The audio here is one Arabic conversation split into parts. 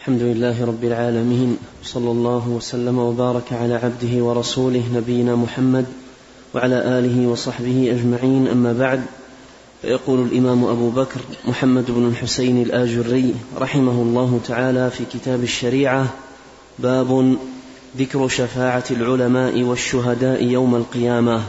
الحمد لله رب العالمين صلى الله وسلم وبارك على عبده ورسوله نبينا محمد وعلى آله وصحبه أجمعين أما بعد فيقول الإمام أبو بكر محمد بن الحسين الآجري رحمه الله تعالى في كتاب الشريعة باب ذكر شفاعة العلماء والشهداء يوم القيامة.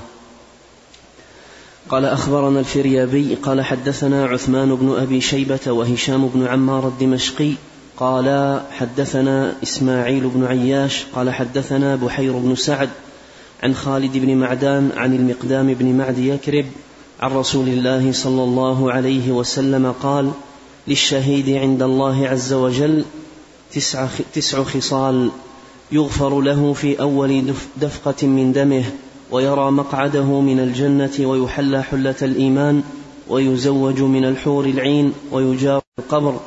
قال أخبرنا الفريابي قال حدثنا عثمان بن أبي شيبة وهشام بن عمار الدمشقي قال حدثنا إسماعيل بن عياش قال حدثنا بحير بن سعد عن خالد بن معدان عن المقدام بن معد يكرب عن رسول الله صلى الله عليه وسلم قال للشهيد عند الله عز وجل تسع, تسع خصال يغفر له في أول دفقة من دمه ويرى مقعده من الجنة ويحلى حلة الإيمان ويزوج من الحور العين ويجار القبر.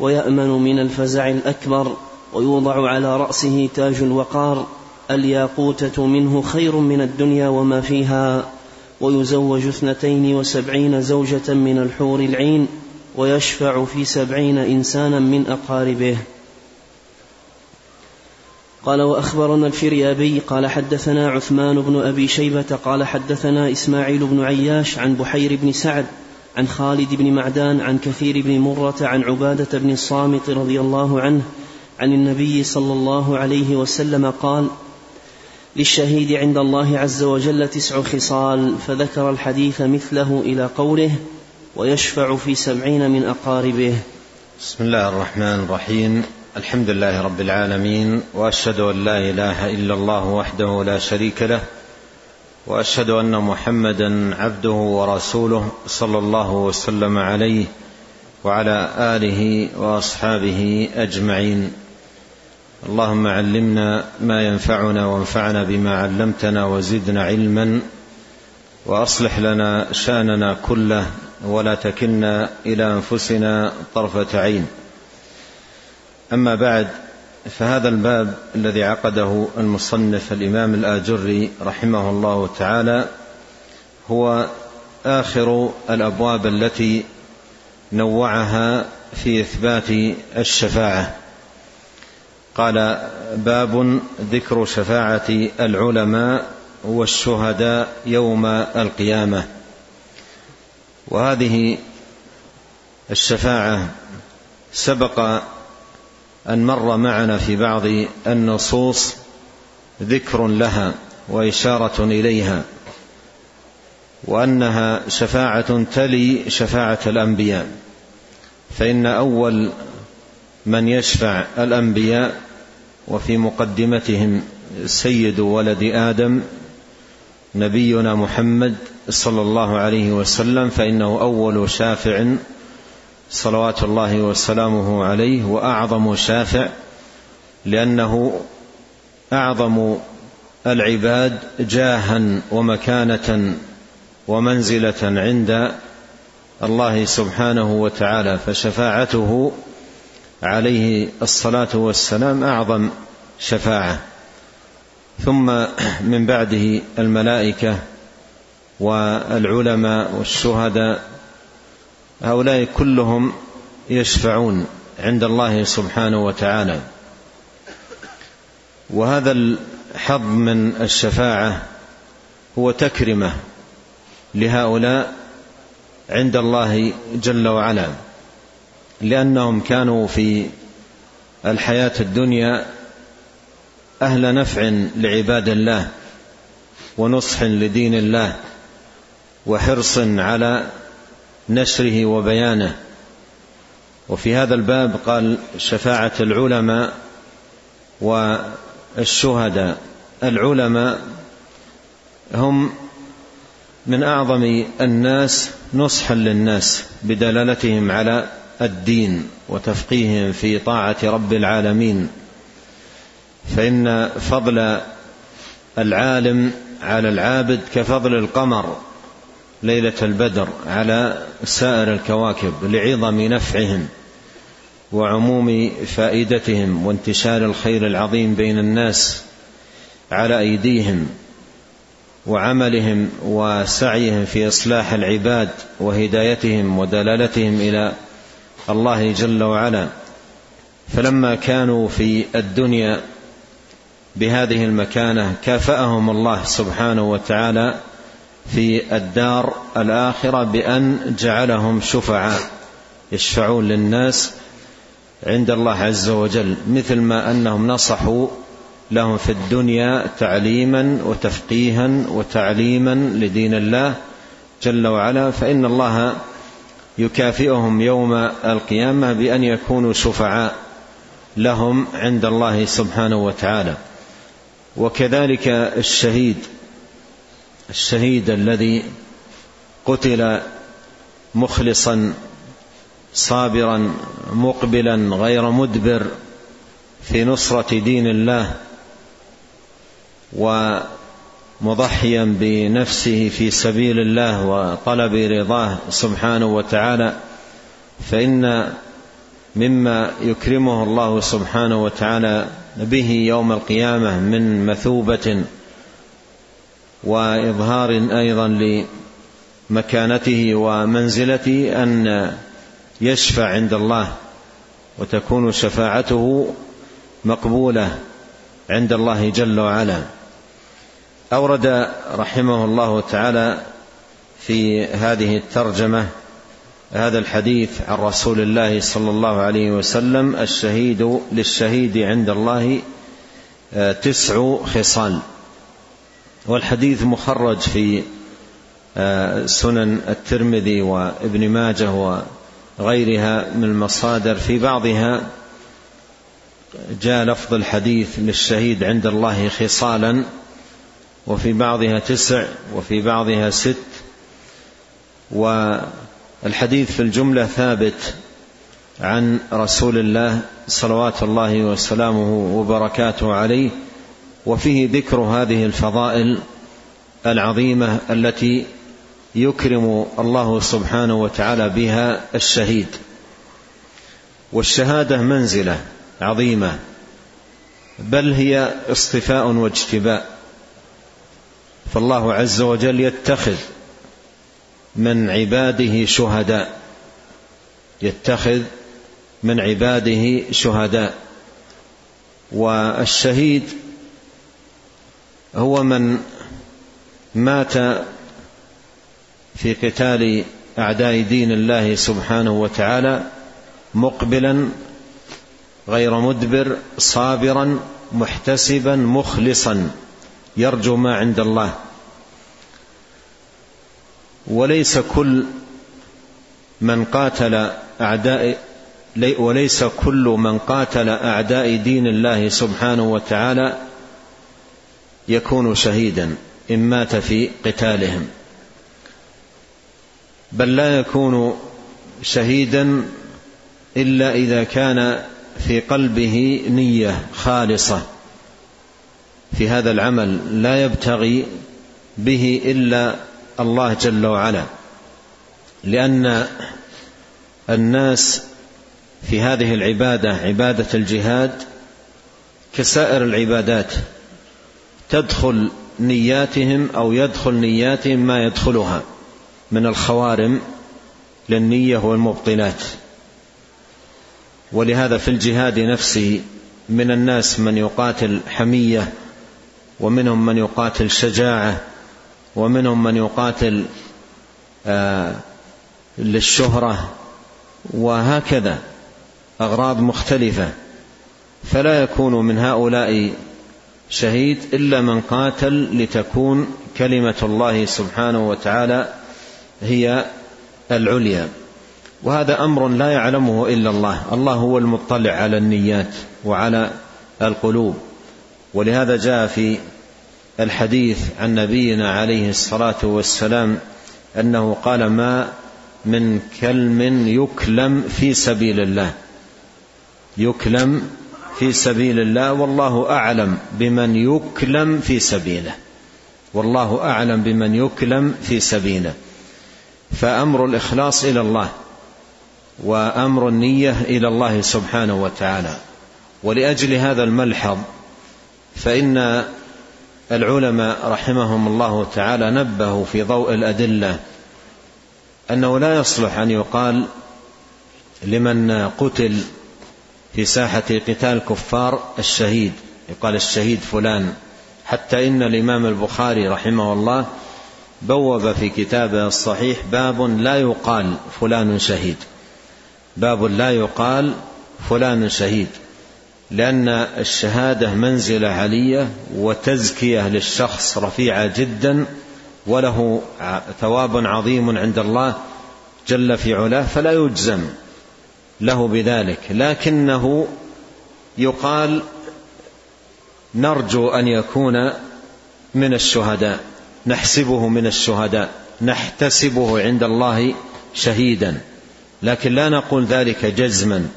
ويأمن من الفزع الأكبر ويوضع على رأسه تاج الوقار الياقوتة منه خير من الدنيا وما فيها ويزوج اثنتين وسبعين زوجة من الحور العين ويشفع في سبعين إنسانا من أقاربه. قال وأخبرنا الفريابي قال حدثنا عثمان بن أبي شيبة قال حدثنا إسماعيل بن عياش عن بحير بن سعد عن خالد بن معدان عن كثير بن مرة عن عبادة بن الصامت رضي الله عنه عن النبي صلى الله عليه وسلم قال للشهيد عند الله عز وجل تسع خصال فذكر الحديث مثله إلى قوله ويشفع في سبعين من أقاربه. بسم الله الرحمن الرحيم. الحمد لله رب العالمين وأشهد أن لا إله إلا الله وحده لا شريك له وأشهد أن محمدا عبده ورسوله صلى الله وسلم عليه وعلى آله وأصحابه أجمعين. اللهم علمنا ما ينفعنا وانفعنا بما علمتنا وزدنا علما. وأصلح لنا شأننا كله ولا تكلنا إلى أنفسنا طرفة عين. أما بعد فهذا الباب الذي عقده المصنف الإمام الآجري رحمه الله تعالى هو آخر الأبواب التي نوعها في إثبات الشفاعة. قال باب ذكر شفاعة العلماء والشهداء يوم القيامة. وهذه الشفاعة سبق أن مر معنا في بعض النصوص ذكر لها وإشارة إليها وأنها شفاعة تلي شفاعة الأنبياء فإن أول من يشفع الأنبياء وفي مقدمتهم سيد ولد آدم نبينا محمد صلى الله عليه وسلم فإنه أول شافع صلوات الله وسلامه عليه وأعظم شافع لأنه أعظم العباد جاها ومكانه ومنزله عند الله سبحانه وتعالى فشفاعته عليه الصلاة والسلام أعظم شفاعة. ثم من بعده الملائكة والعلماء والشهداء هؤلاء كلهم يشفعون عند الله سبحانه وتعالى. وهذا الحظ من الشفاعة هو تكرمة لهؤلاء عند الله جل وعلا لأنهم كانوا في الحياة الدنيا أهل نفع لعباد الله ونصح لدين الله وحرص على نشره وبيانه. وفي هذا الباب قال شفاعة العلماء والشهداء. العلماء هم من أعظم الناس نصحا للناس بدلالتهم على الدين وتفقيههم في طاعة رب العالمين. فإن فضل العالم على العابد كفضل القمر. ليلة البدر على سائر الكواكب لعظم نفعهم وعموم فائدتهم وانتشار الخير العظيم بين الناس على أيديهم وعملهم وسعيهم في إصلاح العباد وهدايتهم ودلالتهم إلى الله جل وعلا. فلما كانوا في الدنيا بهذه المكانة كافأهم الله سبحانه وتعالى في الدار الآخرة بأن جعلهم شفعاء يشفعون للناس عند الله عز وجل مثل ما أنهم نصحوا لهم في الدنيا تعليما وتفقيها وتعليما لدين الله جل وعلا فإن الله يكافئهم يوم القيامة بأن يكونوا شفعاء لهم عند الله سبحانه وتعالى. وكذلك الشهيد الشهيد الذي قتل مخلصا صابرا مقبلا غير مدبر في نصرة دين الله ومضحيا بنفسه في سبيل الله وطلب رضاه سبحانه وتعالى فإن مما يكرمه الله سبحانه وتعالى به يوم القيامة من مثوبة وإظهار أيضا لمكانته ومنزلته أن يشفع عند الله وتكون شفاعته مقبولة عند الله جل وعلا. أورد رحمه الله تعالى في هذه الترجمة هذا الحديث عن رسول الله صلى الله عليه وسلم الشهيد للشهيد عند الله آه، تسع خصال. والحديث مخرج في آه، سنن الترمذي وابن ماجه وغيرها من المصادر. في بعضها جاء لفظ الحديث للشهيد عند الله خصالا وفي بعضها تسع وفي بعضها ست. والحديث في الجملة ثابت عن رسول الله صلوات الله وسلامه وبركاته عليه. وفيه ذكر هذه الفضائل العظيمة التي يكرم الله سبحانه وتعالى بها الشهيد. والشهادة منزلة عظيمة بل هي اصطفاء واجتباء. فالله عز وجل يتخذ من عباده شهداء يتخذ من عباده شهداء. والشهيد هو من مات في قتال أعداء دين الله سبحانه وتعالى مقبلا غير مدبر صابرا محتسبا مخلصا. يرجو ما عند الله. وليس كل من قاتل أعداء وليس كل من قاتل أعداء دين الله سبحانه وتعالى يكون شهيدا إن مات في قتالهم. بل لا يكون شهيدا إلا إذا كان في قلبه نية خالصة. في هذا العمل لا يبتغي به إلا الله جل وعلا. لأن الناس في هذه العبادة عبادة الجهاد كسائر العبادات تدخل نياتهم أو يدخل نياتهم ما يدخلها من الخوارم للنية والمبطلات. ولهذا في الجهاد نفسه من الناس من يقاتل حمية ومنهم من يقاتل شجاعة ومنهم من يقاتل آه للشهرة وهكذا أغراض مختلفة. فلا يكون من هؤلاء شهيد إلا من قاتل لتكون كلمة الله سبحانه وتعالى هي العليا. وهذا أمر لا يعلمه إلا الله. الله هو المطلع على النيات وعلى القلوب. ولهذا جاء في الحديث عن نبينا عليه الصلاة والسلام أنه قال ما من كلم يكلم في سبيل الله. يكلم في سبيل الله والله أعلم بمن يكلم في سبيله. والله أعلم بمن يكلم في سبيله. فأمر الإخلاص إلى الله وأمر النية إلى الله سبحانه وتعالى. ولأجل هذا الملحظ فإن العلماء رحمهم الله تعالى نبهوا في ضوء الأدلة أنه لا يصلح أن يقال لمن قتل في ساحة قتال كفار الشهيد. يقال الشهيد فلان. حتى إن الإمام البخاري رحمه الله بوب في كتابه الصحيح باب لا يقال فلان شهيد. باب لا يقال فلان شهيد. لأن الشهادة منزلة علية وتزكية للشخص رفيعة جدا وله ثواب عظيم عند الله جل في علاه فلا يجزم. له بذلك. لكنه يقال نرجو أن يكون من الشهداء نحسبه من الشهداء نحتسبه عند الله شهيدا. لكن لا نقول ذلك جزما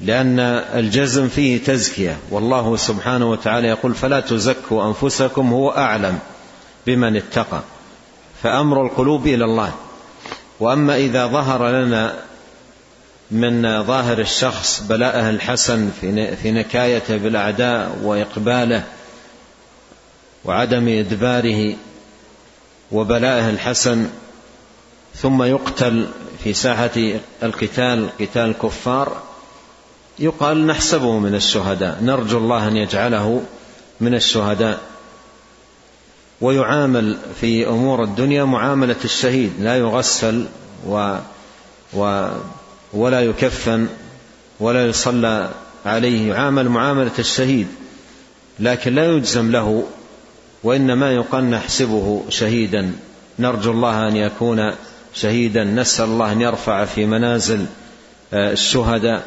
لأن الجزم فيه تزكية. والله سبحانه وتعالى يقول فلا تزكوا أنفسكم هو أعلم بمن اتقى. فأمر القلوب إلى الله. وأما إذا ظهر لنا من ظاهر الشخص بلاءه الحسن في نكايته بالأعداء وإقباله وعدم إدباره وبلائه الحسن ثم يقتل في ساحة القتال قتال الكفار يقال نحسبه من الشهداء نرجو الله أن يجعله من الشهداء. ويعامل في أمور الدنيا معاملة الشهيد لا يغسل و, و ولا يكفن ولا يصلى عليه يعامل معاملة الشهيد لكن لا يجزم له وإنما يقال نحسبه شهيدا. نرجو الله أن يكون شهيدا. نسأل الله أن يرفع في منازل آه، الشهداء.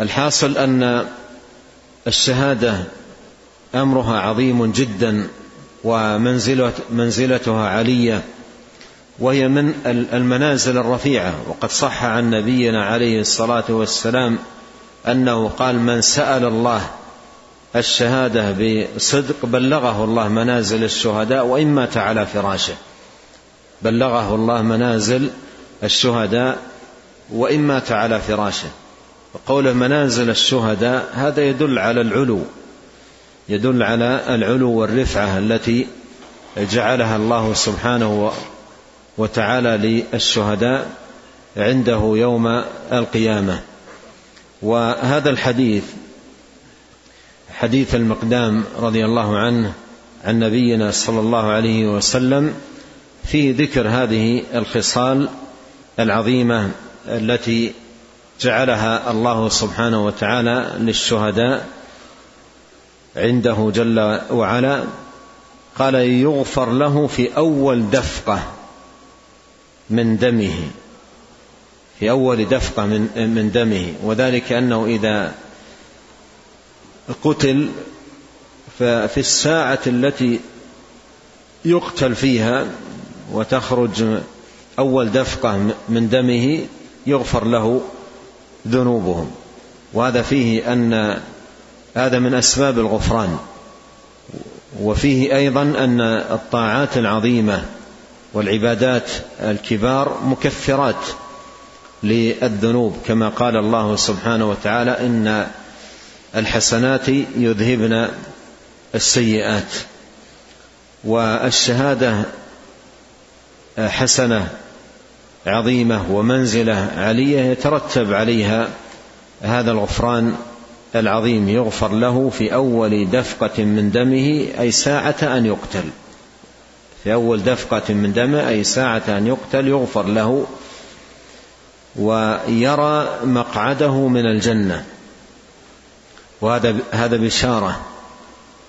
الحاصل أن الشهادة أمرها عظيم جدا ومنزلتها علية. وهي من المنازل الرفيعة. وقد صح عن نبينا عليه الصلاة والسلام أنه قال من سأل الله الشهادة بصدق بلغه الله منازل الشهداء وإن مات على فراشه. بلغه الله منازل الشهداء وإن مات على فراشه. وقول منازل الشهداء هذا يدل على العلو يدل على العلو والرفعة التي جعلها الله سبحانه وتعالى للشهداء عنده يوم القيامة. وهذا الحديث حديث المقدام رضي الله عنه عن نبينا صلى الله عليه وسلم فيه ذكر هذه الخصال العظيمة التي جعلها الله سبحانه وتعالى للشهداء عنده جل وعلا. قال يغفر له في أول دفقة. من دمه في أول دفقة من من دمه وذلك أنه إذا قتل ففي الساعة التي يقتل فيها وتخرج أول دفقة من دمه يغفر له ذنوبهم. وهذا فيه أن هذا من أسباب الغفران. وفيه أيضا أن الطاعات العظيمة والعبادات الكبار مكفرات للذنوب كما قال الله سبحانه وتعالى إن الحسنات يذهبن السيئات. والشهادة حسنة عظيمة ومنزلة علية يترتب عليها هذا الغفران العظيم يغفر له في أول دفقة من دمه أي ساعة أن يقتل. في أول دفقة من دمه أي ساعة أن يقتل يغفر له ويرى مقعده من الجنة. وهذا هذا بشارة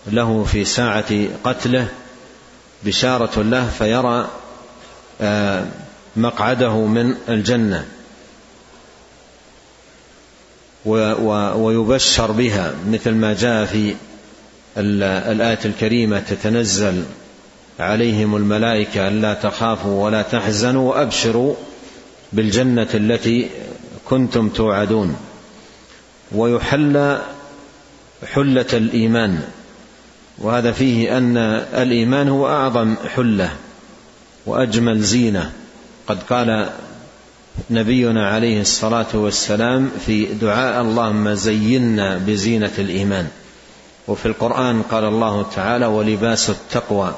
له في ساعة قتله بشارة له فيرى آه، مقعده من الجنة. ويبشر بها مثل ما جاء في الآية الكريمة تتنزل عليهم الملائكة ألا تخافوا ولا تحزنوا وأبشروا بالجنة التي كنتم توعدون. ويحل حلة الإيمان وهذا فيه أن الإيمان هو أعظم حلة وأجمل زينة. قد قال نبينا عليه الصلاة والسلام في دعاء اللهم زينا بزينة الإيمان. وفي القرآن قال الله تعالى ولباس التقوى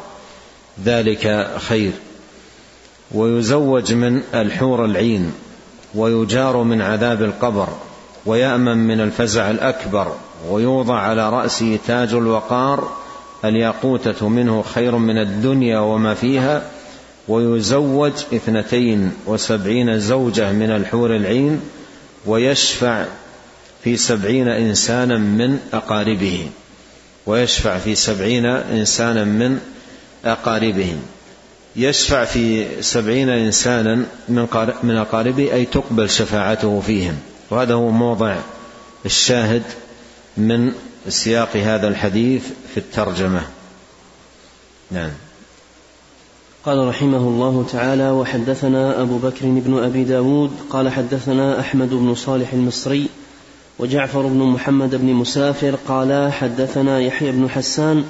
ذلك خير. ويزوج من الحور العين ويجار من عذاب القبر ويأمن من الفزع الأكبر ويوضع على راسه تاج الوقار الياقوتة منه خير من الدنيا وما فيها. ويزوج اثنتين وسبعين زوجة من الحور العين ويشفع في سبعين إنسانا من أقاربه. ويشفع في سبعين إنسانا من اقاربه يشفع في سبعين إنسانا من من اقاربه أي تقبل شفاعته فيهم. وهذا هو موضع الشاهد من سياق هذا الحديث في الترجمة. نعم. قال رحمه الله تعالى وحدثنا أبو بكر بن أبي داود قال حدثنا أحمد بن صالح المصري وجعفر بن محمد بن مسافر قال حدثنا يحيى بن حسان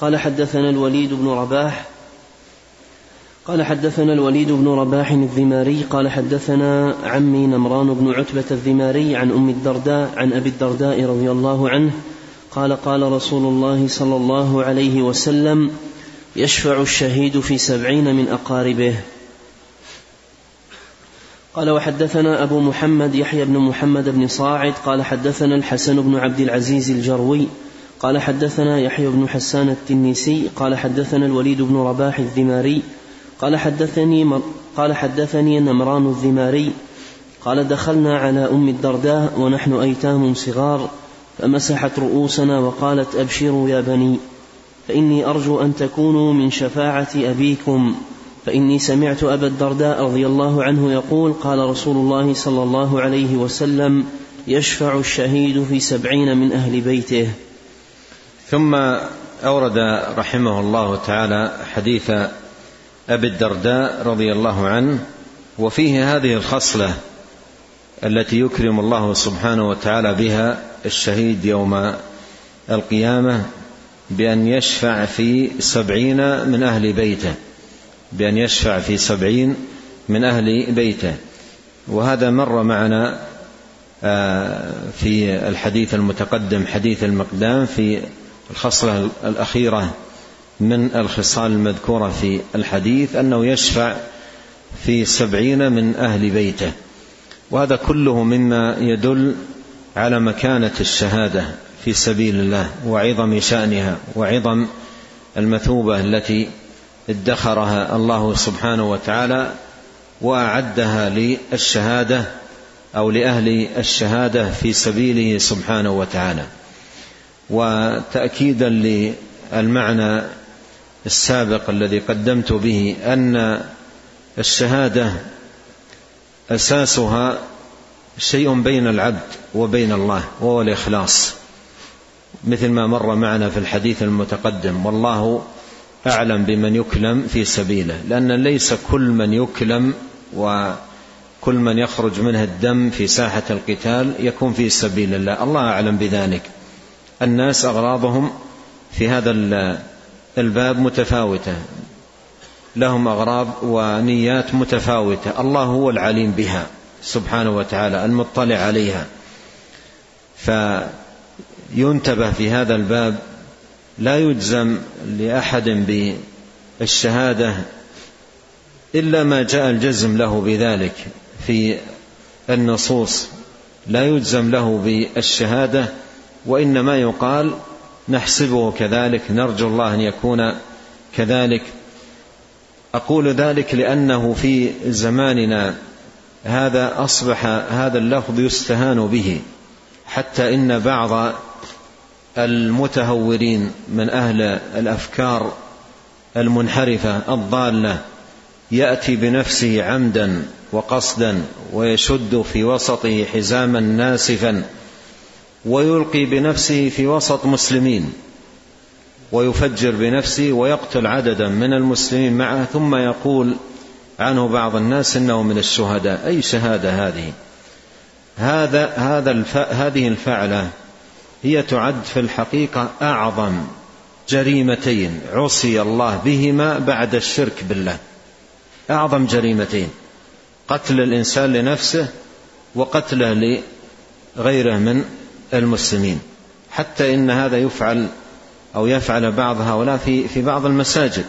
قال حدثنا الوليد بن رباح قال حدثنا الوليد بن رباح الذماري قال حدثنا عمي نمران بن عتبة الذماري عن أم الدرداء عن أبي الدرداء رضي الله عنه قال قال رسول الله صلى الله عليه وسلم يشفع الشهيد في سبعين من أقاربه. قال وحدثنا أبو محمد يحيى بن محمد بن صاعد قال حدثنا الحسن بن عبد العزيز الجروي قال حدثنا يحيى بن حسان التنيسي قال حدثنا الوليد بن رباح الذماري قال حدثني قال حدثني نمران الذماري قال دخلنا على أم الدرداء ونحن أيتام صغار فمسحت رؤوسنا وقالت أبشروا يا بني فإني أرجو أن تكونوا من شفاعة أبيكم فإني سمعت أبا الدرداء رضي الله عنه يقول قال رسول الله صلى الله عليه وسلم يشفع الشهيد في سبعين من أهل بيته. ثم أورد رحمه الله تعالى حديث أبي الدرداء رضي الله عنه وفيه هذه الخصلة التي يكرم الله سبحانه وتعالى بها الشهيد يوم القيامة بأن يشفع في سبعين من أهل بيته بأن يشفع في سبعين من أهل بيته. وهذا مر معنا آه، في الحديث المتقدم حديث المقدام في الخصلة الأخيرة من الخصال المذكورة في الحديث أنه يشفع في سبعين من أهل بيته وهذا كله مما يدل على مكانة الشهادة في سبيل الله وعظم شأنها وعظم المثوبة التي ادخرها الله سبحانه وتعالى وأعدها للشهادة أو لأهل الشهادة في سبيله سبحانه وتعالى. وتأكيدا للمعنى السابق الذي قدمت به أن الشهادة أساسها شيء بين العبد وبين الله وهو الإخلاص مثل ما مر معنا في الحديث المتقدم. والله أعلم بمن يكلم في سبيله لأن ليس كل من يكلم وكل من يخرج منه الدم في ساحة القتال يكون في سبيل الله. الله أعلم بذلك. الناس أغراضهم في هذا الباب متفاوتة. لهم أغراض ونيات متفاوتة. الله هو العليم بها سبحانه وتعالى المطلع عليها. فينتبه في هذا الباب لا يجزم لأحد بالشهادة إلا ما جاء الجزم له بذلك في النصوص. لا يجزم له بالشهادة وإنما يقال نحسبه كذلك نرجو الله أن يكون كذلك. أقول ذلك لأنه في زماننا هذا أصبح هذا اللفظ يستهان به حتى إن بعض المتهورين من أهل الأفكار المنحرفة الضالة يأتي بنفسه عمدا وقصدا ويشد في وسطه حزاما ناسفا ويلقي بنفسه في وسط مسلمين ويفجر بنفسه ويقتل عددا من المسلمين معه ثم يقول عنه بعض الناس إنه من الشهداء. أي شهادة هذه؟ هذا هذا الف... هذه الفعلة هي تعد في الحقيقة أعظم جريمتين عصي الله بهما بعد الشرك بالله. أعظم جريمتين قتل الإنسان لنفسه وقتله لغيره من المسلمين حتى إن هذا يفعل أو يفعل بعض هؤلاء في في بعض المساجد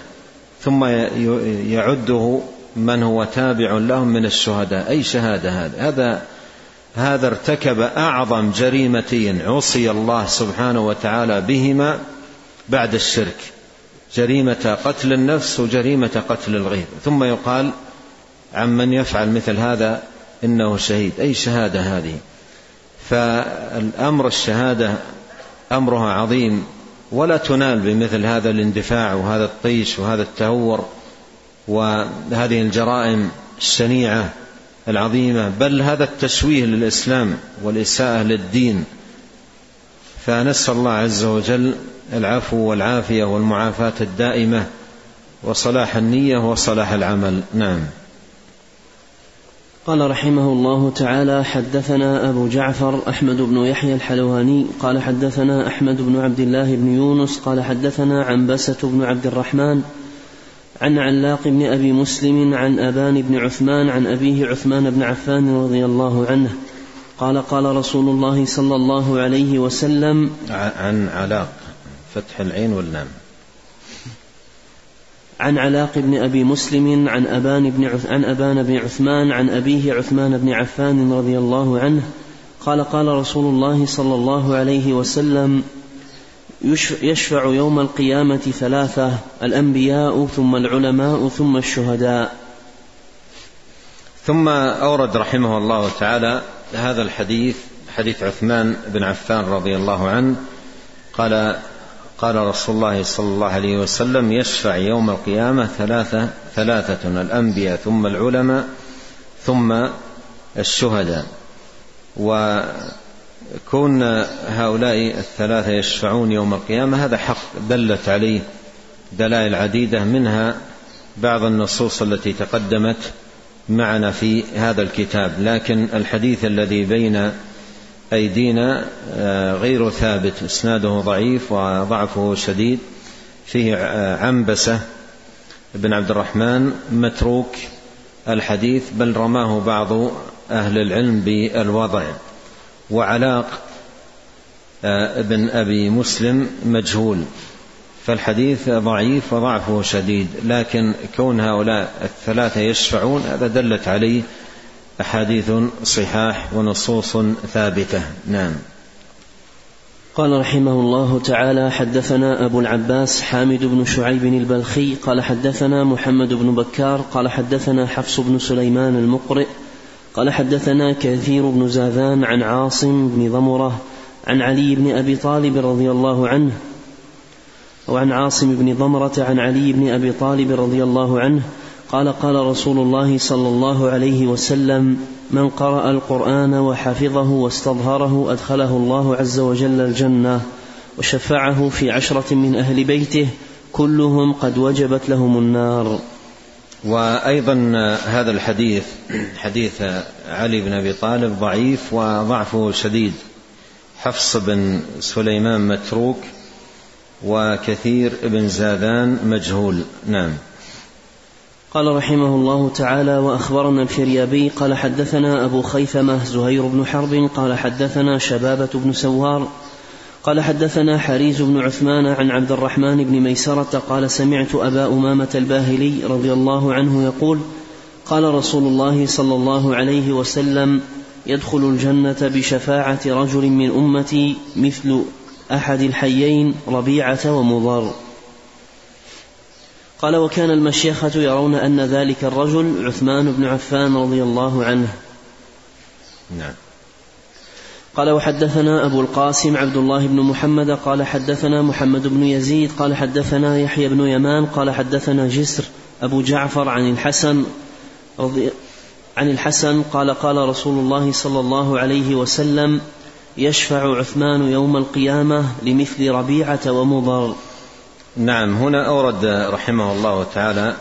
ثم يعده من هو تابع لهم من الشهداء. أي شهادة هذا هذا هذا ارتكب أعظم جريمتين عصي الله سبحانه وتعالى بهما بعد الشرك. جريمة قتل النفس وجريمة قتل الغير ثم يقال عن من يفعل مثل هذا إنه شهيد. أي شهادة هذه؟ فالأمر الشهادة أمرها عظيم ولا تنال بمثل هذا الاندفاع وهذا الطيش وهذا التهور وهذه الجرائم الشنيعة العظيمة بل هذا التشويه للإسلام والإساءة للدين. فنسأل الله عز وجل العفو والعافية والمعافاة الدائمة وصلاح النية وصلاح العمل. نعم. قال رحمه الله تعالى حدثنا أبو جعفر أحمد بن يحيى الحلواني قال حدثنا أحمد بن عبد الله بن يونس قال حدثنا عنبسة بن عبد الرحمن عن علاق بن أبي مسلم عن أبان بن عثمان عن أبيه عثمان بن عفان رضي الله عنه قال قال رسول الله صلى الله عليه وسلم عن علاق فتح العين واللام. عن علاق بن أبي مسلم عن أبان بن عن أبان بن عثمان عن أبيه عثمان بن عفان رضي الله عنه. قال قال رسول الله صلى الله عليه وسلم يشفع يوم القيامة ثلاثة الأنبياء ثم العلماء ثم الشهداء. ثم أورد رحمه الله تعالى هذا الحديث حديث عثمان بن عفان رضي الله عنه. قال قال رسول الله صلى الله عليه وسلم يشفع يوم القيامة ثلاثة ثلاثة الأنبياء ثم العلماء ثم الشهداء. وكون هؤلاء الثلاثة يشفعون يوم القيامة هذا حق دلت عليه دلائل عديدة منها بعض النصوص التي تقدمت معنا في هذا الكتاب. لكن الحديث الذي بين أيدينا آه، غير ثابت. إسناده ضعيف وضعفه شديد. فيه آه، عنبسة بن عبد الرحمن متروك الحديث بل رماه بعض أهل العلم بالوضع. وعلاق آه، ابن أبي مسلم مجهول. فالحديث ضعيف وضعفه شديد لكن كون هؤلاء الثلاثة يشفعون هذا دلت عليه أحاديث صحاح ونصوص ثابتة. نعم. قال رحمه الله تعالى حدثنا أبو العباس حامد بن شعيب البلخي قال حدثنا محمد بن بكار قال حدثنا حفص بن سليمان المقرئ قال حدثنا كثير بن زاذان عن عاصم بن ضمرة عن علي بن أبي طالب رضي الله عنه وعن عاصم بن ضمرة عن علي بن أبي طالب رضي الله عنه قال قال رسول الله صلى الله عليه وسلم من قرأ القرآن وحفظه واستظهره أدخله الله عز وجل الجنة وشفعه في عشرة من أهل بيته كلهم قد وجبت لهم النار. وأيضا هذا الحديث حديث علي بن أبي طالب ضعيف وضعفه شديد. حفص بن سليمان متروك وكثير بن زادان مجهول. نعم. قال رحمه الله تعالى وأخبرنا الفريابي قال حدثنا أبو خيثمة زهير بن حرب قال حدثنا شبابة بن سوار قال حدثنا حريز بن عثمان عن عبد الرحمن بن ميسرة قال سمعت أبا أمامة الباهلي رضي الله عنه يقول قال رسول الله صلى الله عليه وسلم يدخل الجنة بشفاعة رجل من أمتي مثل أحد الحيين ربيعة ومضر. قال وكان المشيخة يرون أن ذلك الرجل عثمان بن عفان رضي الله عنه. نعم. قال وحدثنا أبو القاسم عبد الله بن محمد قال حدثنا محمد بن يزيد قال حدثنا يحيى بن يمان قال حدثنا جسر أبو جعفر عن الحسن رضي عن الحسن قال قال رسول الله صلى الله عليه وسلم يشفع عثمان يوم القيامة لمثل ربيعة ومضر. نعم هنا أورد رحمه الله تعالى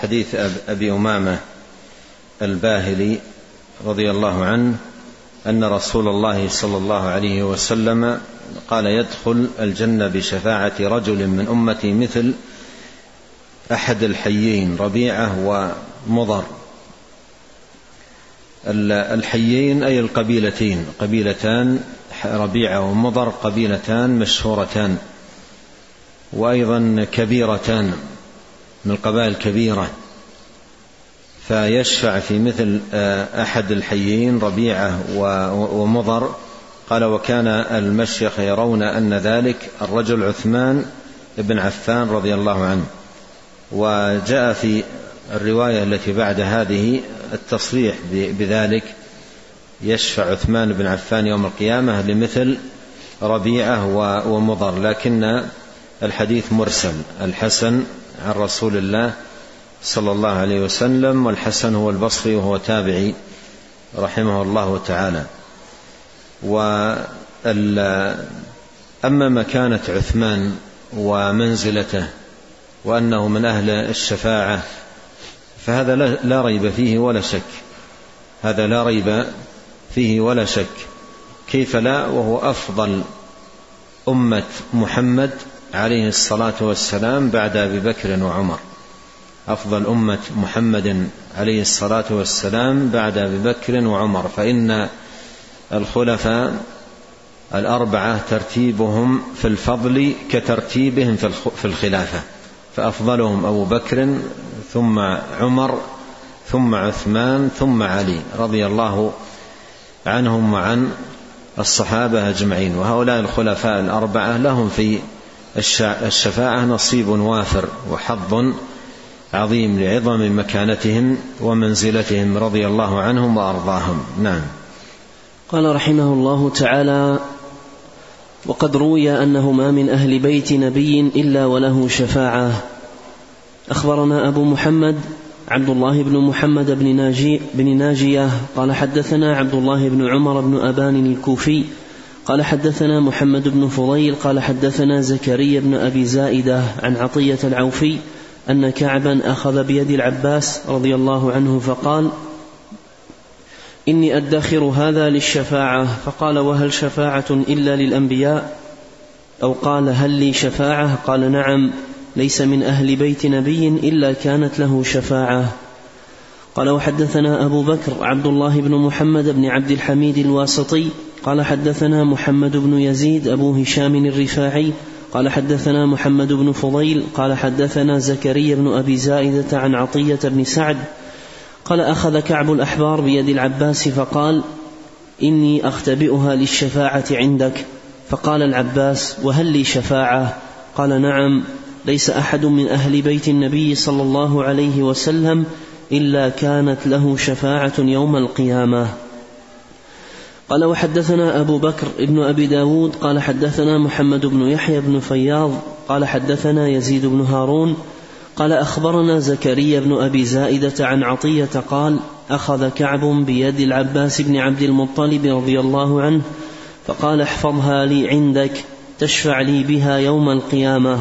حديث أبي أمامة الباهلي رضي الله عنه أن رسول الله صلى الله عليه وسلم قال يدخل الجنة بشفاعة رجل من أمتي مثل أحد الحيين ربيعة ومضر. الحيين أي القبيلتين قبيلتان ربيعة ومضر قبيلتان مشهورتان. وأيضا كبيرتان من القبائل الكبيرة فيشفع في مثل آه، أحد الحيين ربيعة ومضر قال وكان المشيخ يرون أن ذلك الرجل عثمان بن عفان رضي الله عنه. وجاء في الرواية التي بعد هذه التصريح بذلك يشفع عثمان بن عفان يوم القيامة لمثل ربيعة ومضر لكن الحديث مرسل الحسن عن رسول الله صلى الله عليه وسلم والحسن هو البصري وهو تابعي رحمه الله تعالى. أما مكانة عثمان ومنزلته وأنه من أهل الشفاعة فهذا لا ريب فيه ولا شك. هذا لا ريب فيه ولا شك. كيف لا؟ وهو أفضل أمة محمد عليه الصلاة والسلام بعد أبي بكر وعمر. أفضل أمة محمد عليه الصلاة والسلام بعد أبي بكر وعمر. فإن الخلفاء الأربعة ترتيبهم في الفضل كترتيبهم في الخلافة. فأفضلهم أبو بكر ثم عمر ثم عثمان ثم علي رضي الله عنهم وعن الصحابة أجمعين. وهؤلاء الخلفاء الأربعة لهم في الشفاعة نصيب وافر وحظ عظيم لعظم مكانتهم ومنزلتهم رضي الله عنهم وأرضاهم. نعم. قال رحمه الله تعالى وقد روي انه ما من أهل بيت نبي إلا وله شفاعة. أخبرنا أبو محمد عبد الله بن محمد بن ناجي بن ناجية قال حدثنا عبد الله بن عمر بن أبان الكوفي قال حدثنا محمد بن فضيل قال حدثنا زكريا بن أبي زائدة عن عطية العوفي أن كعبا أخذ بيد العباس رضي الله عنه فقال إني أدخر هذا للشفاعة. فقال وهل شفاعة إلا للأنبياء؟ أو قال هل لي شفاعة؟ قال نعم ليس من أهل بيت نبي إلا كانت له شفاعة. قال وحدثنا أبو بكر عبد الله بن محمد بن عبد الحميد الواسطي قال حدثنا محمد بن يزيد أبو هشام الرفاعي قال حدثنا محمد بن فضيل قال حدثنا زكريا بن أبي زائدة عن عطية بن سعد قال أخذ كعب الأحبار بيد العباس فقال إني أختبئها للشفاعة عندك. فقال العباس وهل لي شفاعة؟ قال نعم ليس أحد من أهل بيت النبي صلى الله عليه وسلم إلا كانت له شفاعة يوم القيامة. قال وحدثنا أبو بكر ابن أبي داود قال حدثنا محمد بن يحيى بن فياض قال حدثنا يزيد بن هارون قال أخبرنا زكريا بن أبي زائدة عن عطية قال أخذ كعب بيد العباس بن عبد المطلب رضي الله عنه فقال احفظها لي عندك تشفع لي بها يوم القيامة.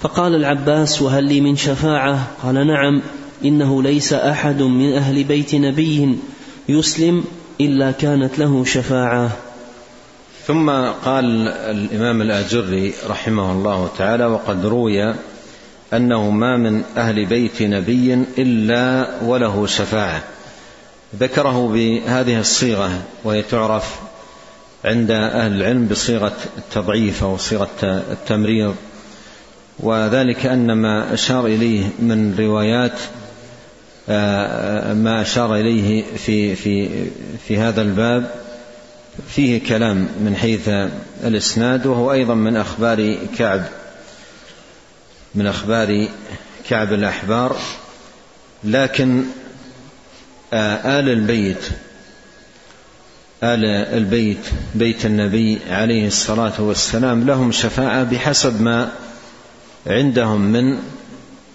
فقال العباس وهل لي من شفاعة؟ قال نعم إنه ليس أحد من أهل بيت نبي يسلم إلا كانت له شفاعة. ثم قال الإمام الآجري رحمه الله تعالى وقد روي أنه ما من أهل بيت نبي إلا وله شفاعة. ذكره بهذه الصيغة وهي تعرف عند أهل العلم بصيغة التضعيف أو صيغة التمريض. وذلك أن ما أشار إليه من روايات ما أشار إليه في في في هذا الباب. فيه كلام من حيث الإسناد وهو أيضا من أخبار كعب من أخبار كعب الأحبار. لكن آه، آل البيت آل البيت بيت النبي عليه الصلاة والسلام لهم شفاعة بحسب ما عندهم من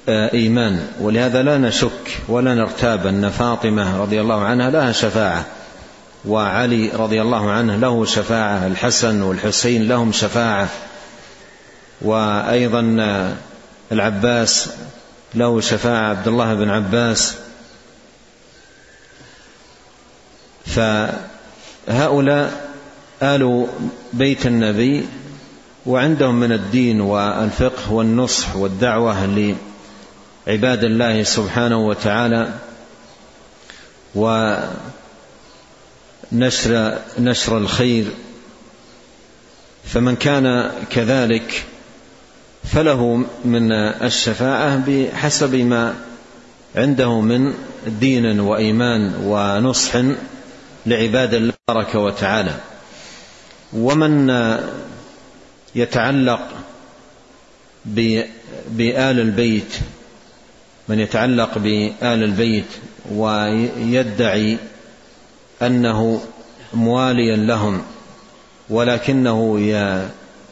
آه، إيمان. ولهذا لا نشك ولا نرتاب أن فاطمة رضي الله عنها لها شفاعة وعلي رضي الله عنه له شفاعة الحسن والحسين لهم شفاعة وأيضا آه، العباس له شفاعة عبد الله بن عباس. فهؤلاء آل بيت النبي وعندهم من الدين والفقه والنصح والدعوة لعباد الله سبحانه وتعالى ونشر نشر الخير. فمن كان كذلك فله من الشفاعة بحسب ما عنده من دين وإيمان ونصح لعباد الله تبارك وتعالى. ومن يتعلق بآل البيت من يتعلق بآل البيت ويدعي أنه مواليا لهم ولكنه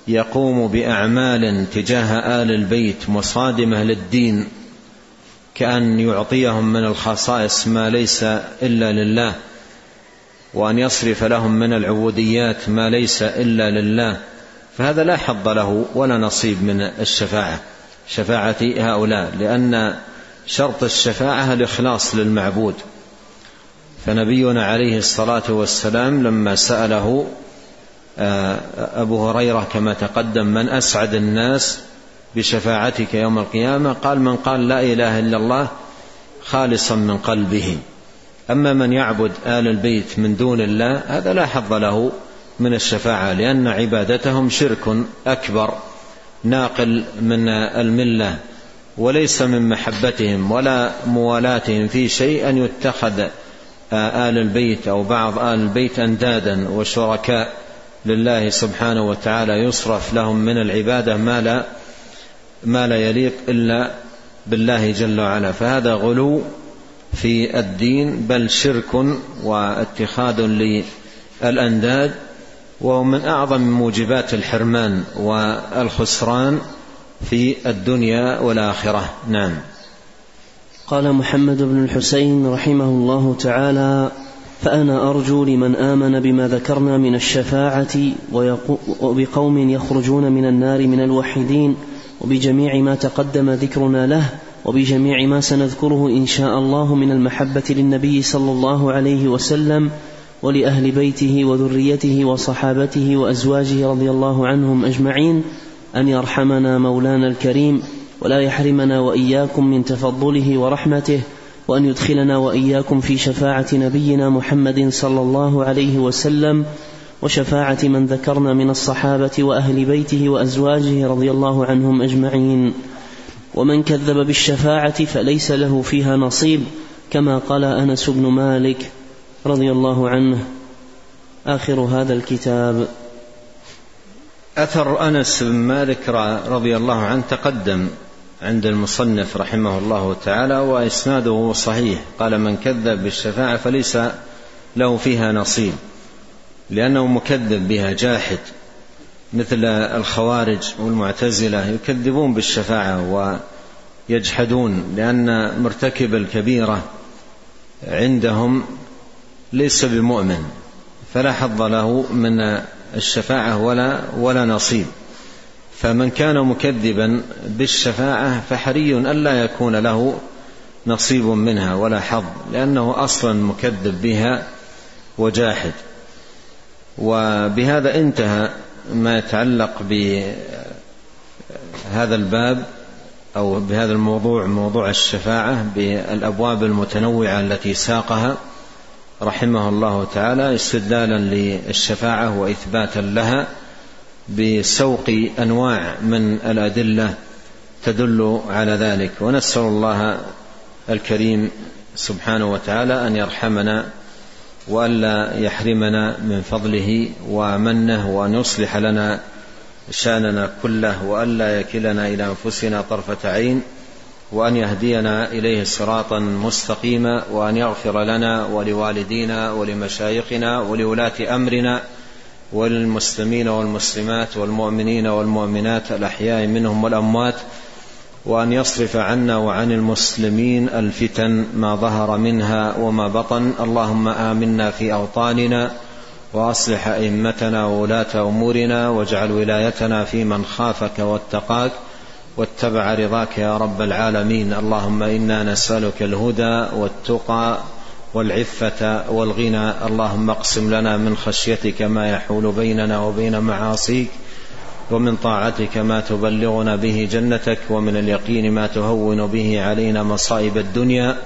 يقوم بأعمال تجاه آل البيت مصادمة للدين كأن يعطيهم من الخصائص ما ليس إلا لله وأن يصرف لهم من العبوديات ما ليس إلا لله. فهذا لا حظ له ولا نصيب من الشفاعة شفاعة هؤلاء لأن شرط الشفاعة الإخلاص للمعبود. فنبينا عليه الصلاة والسلام لما سأله آه، أبو هريرة كما تقدم من أسعد الناس بشفاعتك يوم القيامة؟ قال من قال لا إله إلا الله خالصا من قلبه. أما من يعبد آل البيت من دون الله هذا لا حظ له من الشفاعة لأن عبادتهم شرك أكبر ناقل من الملة. وليس من محبتهم ولا موالاتهم في شيء أن يتخذ آل البيت أو بعض آل البيت أندادا وشركاء لله سبحانه وتعالى. يصرف لهم من العبادة ما لا ما لا يليق إلا بالله جل وعلا. فهذا غلو في الدين بل شرك واتخاذ للأنداد وهو من أعظم موجبات الحرمان والخسران. في الدنيا والآخرة. نعم. قال محمد بن الحسين رحمه الله تعالى فأنا أرجو لمن آمن بما ذكرنا من الشفاعة وبقوم يخرجون من النار من الوحيدين وبجميع ما تقدم ذكرنا له وبجميع ما سنذكره إن شاء الله من المحبة للنبي صلى الله عليه وسلم ولأهل بيته وذريته وصحابته وأزواجه رضي الله عنهم أجمعين أن يرحمنا مولانا الكريم ولا يحرمنا وإياكم من تفضله ورحمته وأن يدخلنا وإياكم في شفاعة نبينا محمد صلى الله عليه وسلم وشفاعة من ذكرنا من الصحابة وأهل بيته وأزواجه رضي الله عنهم أجمعين. ومن كذب بالشفاعة فليس له فيها نصيب كما قال أنس بن مالك رضي الله عنه. آخر هذا الكتاب. أثر أنس بن مالك رضي الله عنه تقدم عند المصنف رحمه الله تعالى وإسناده صحيح. قال من كذب بالشفاعة فليس له فيها نصيب لأنه مكذب بها جاحد مثل الخوارج والمعتزلة يكذبون بالشفاعة ويجحدون لأن مرتكب الكبيرة عندهم ليس بمؤمن فلا حظ له من الشفاعة ولا ولا نصيب. فمن كان مكذبا بالشفاعة فحري ألا يكون له نصيب منها ولا حظ لأنه أصلا مكذب بها وجاحد. وبهذا انتهى ما يتعلق بهذا الباب أو بهذا الموضوع موضوع الشفاعة بالأبواب المتنوعة التي ساقها. رحمه الله تعالى استدلالا للشفاعة وإثباتا لها بسوق أنواع من الأدلة تدل على ذلك. ونسأل الله الكريم سبحانه وتعالى أن يرحمنا وألا يحرمنا من فضله ومنه وأن يصلح لنا شأننا كله وألا يكلنا إلى أنفسنا طرفة عين وأن يهدينا إليه صراطا مستقيما وأن يغفر لنا ولوالدينا ولمشايخنا ولولاة أمرنا وللمسلمين والمسلمات والمؤمنين والمؤمنات الأحياء منهم والأموات وأن يصرف عنا وعن المسلمين الفتن ما ظهر منها وما بطن. اللهم آمنا في أوطاننا وأصلح أئمتنا وولاة أمورنا واجعل ولايتنا في من خافك واتقاك واتبع رضاك يا رب العالمين. اللهم إنا نسألك الهدى والتقى والعفة والغنى. اللهم اقسم لنا من خشيتك ما يحول بيننا وبين معاصيك ومن طاعتك ما تبلغنا به جنتك ومن اليقين ما تهون به علينا مصائب الدنيا.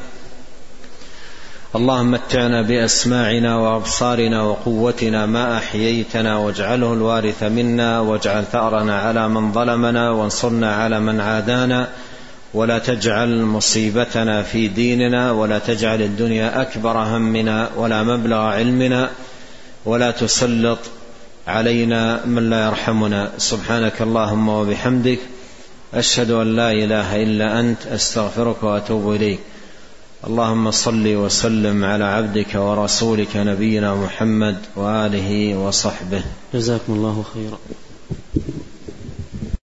اللهم متعنا بأسماعنا وأبصارنا وقوتنا ما أحييتنا واجعله الوارث منا واجعل ثأرنا على من ظلمنا وانصرنا على من عادانا ولا تجعل مصيبتنا في ديننا ولا تجعل الدنيا أكبر همنا ولا مبلغ علمنا ولا تسلط علينا من لا يرحمنا. سبحانك اللهم وبحمدك أشهد أن لا إله إلا أنت أستغفرك وأتوب إليك. اللهم صل وسلم على عبدك ورسولك نبينا محمد وآله وصحبه. جزاكم الله خيرا.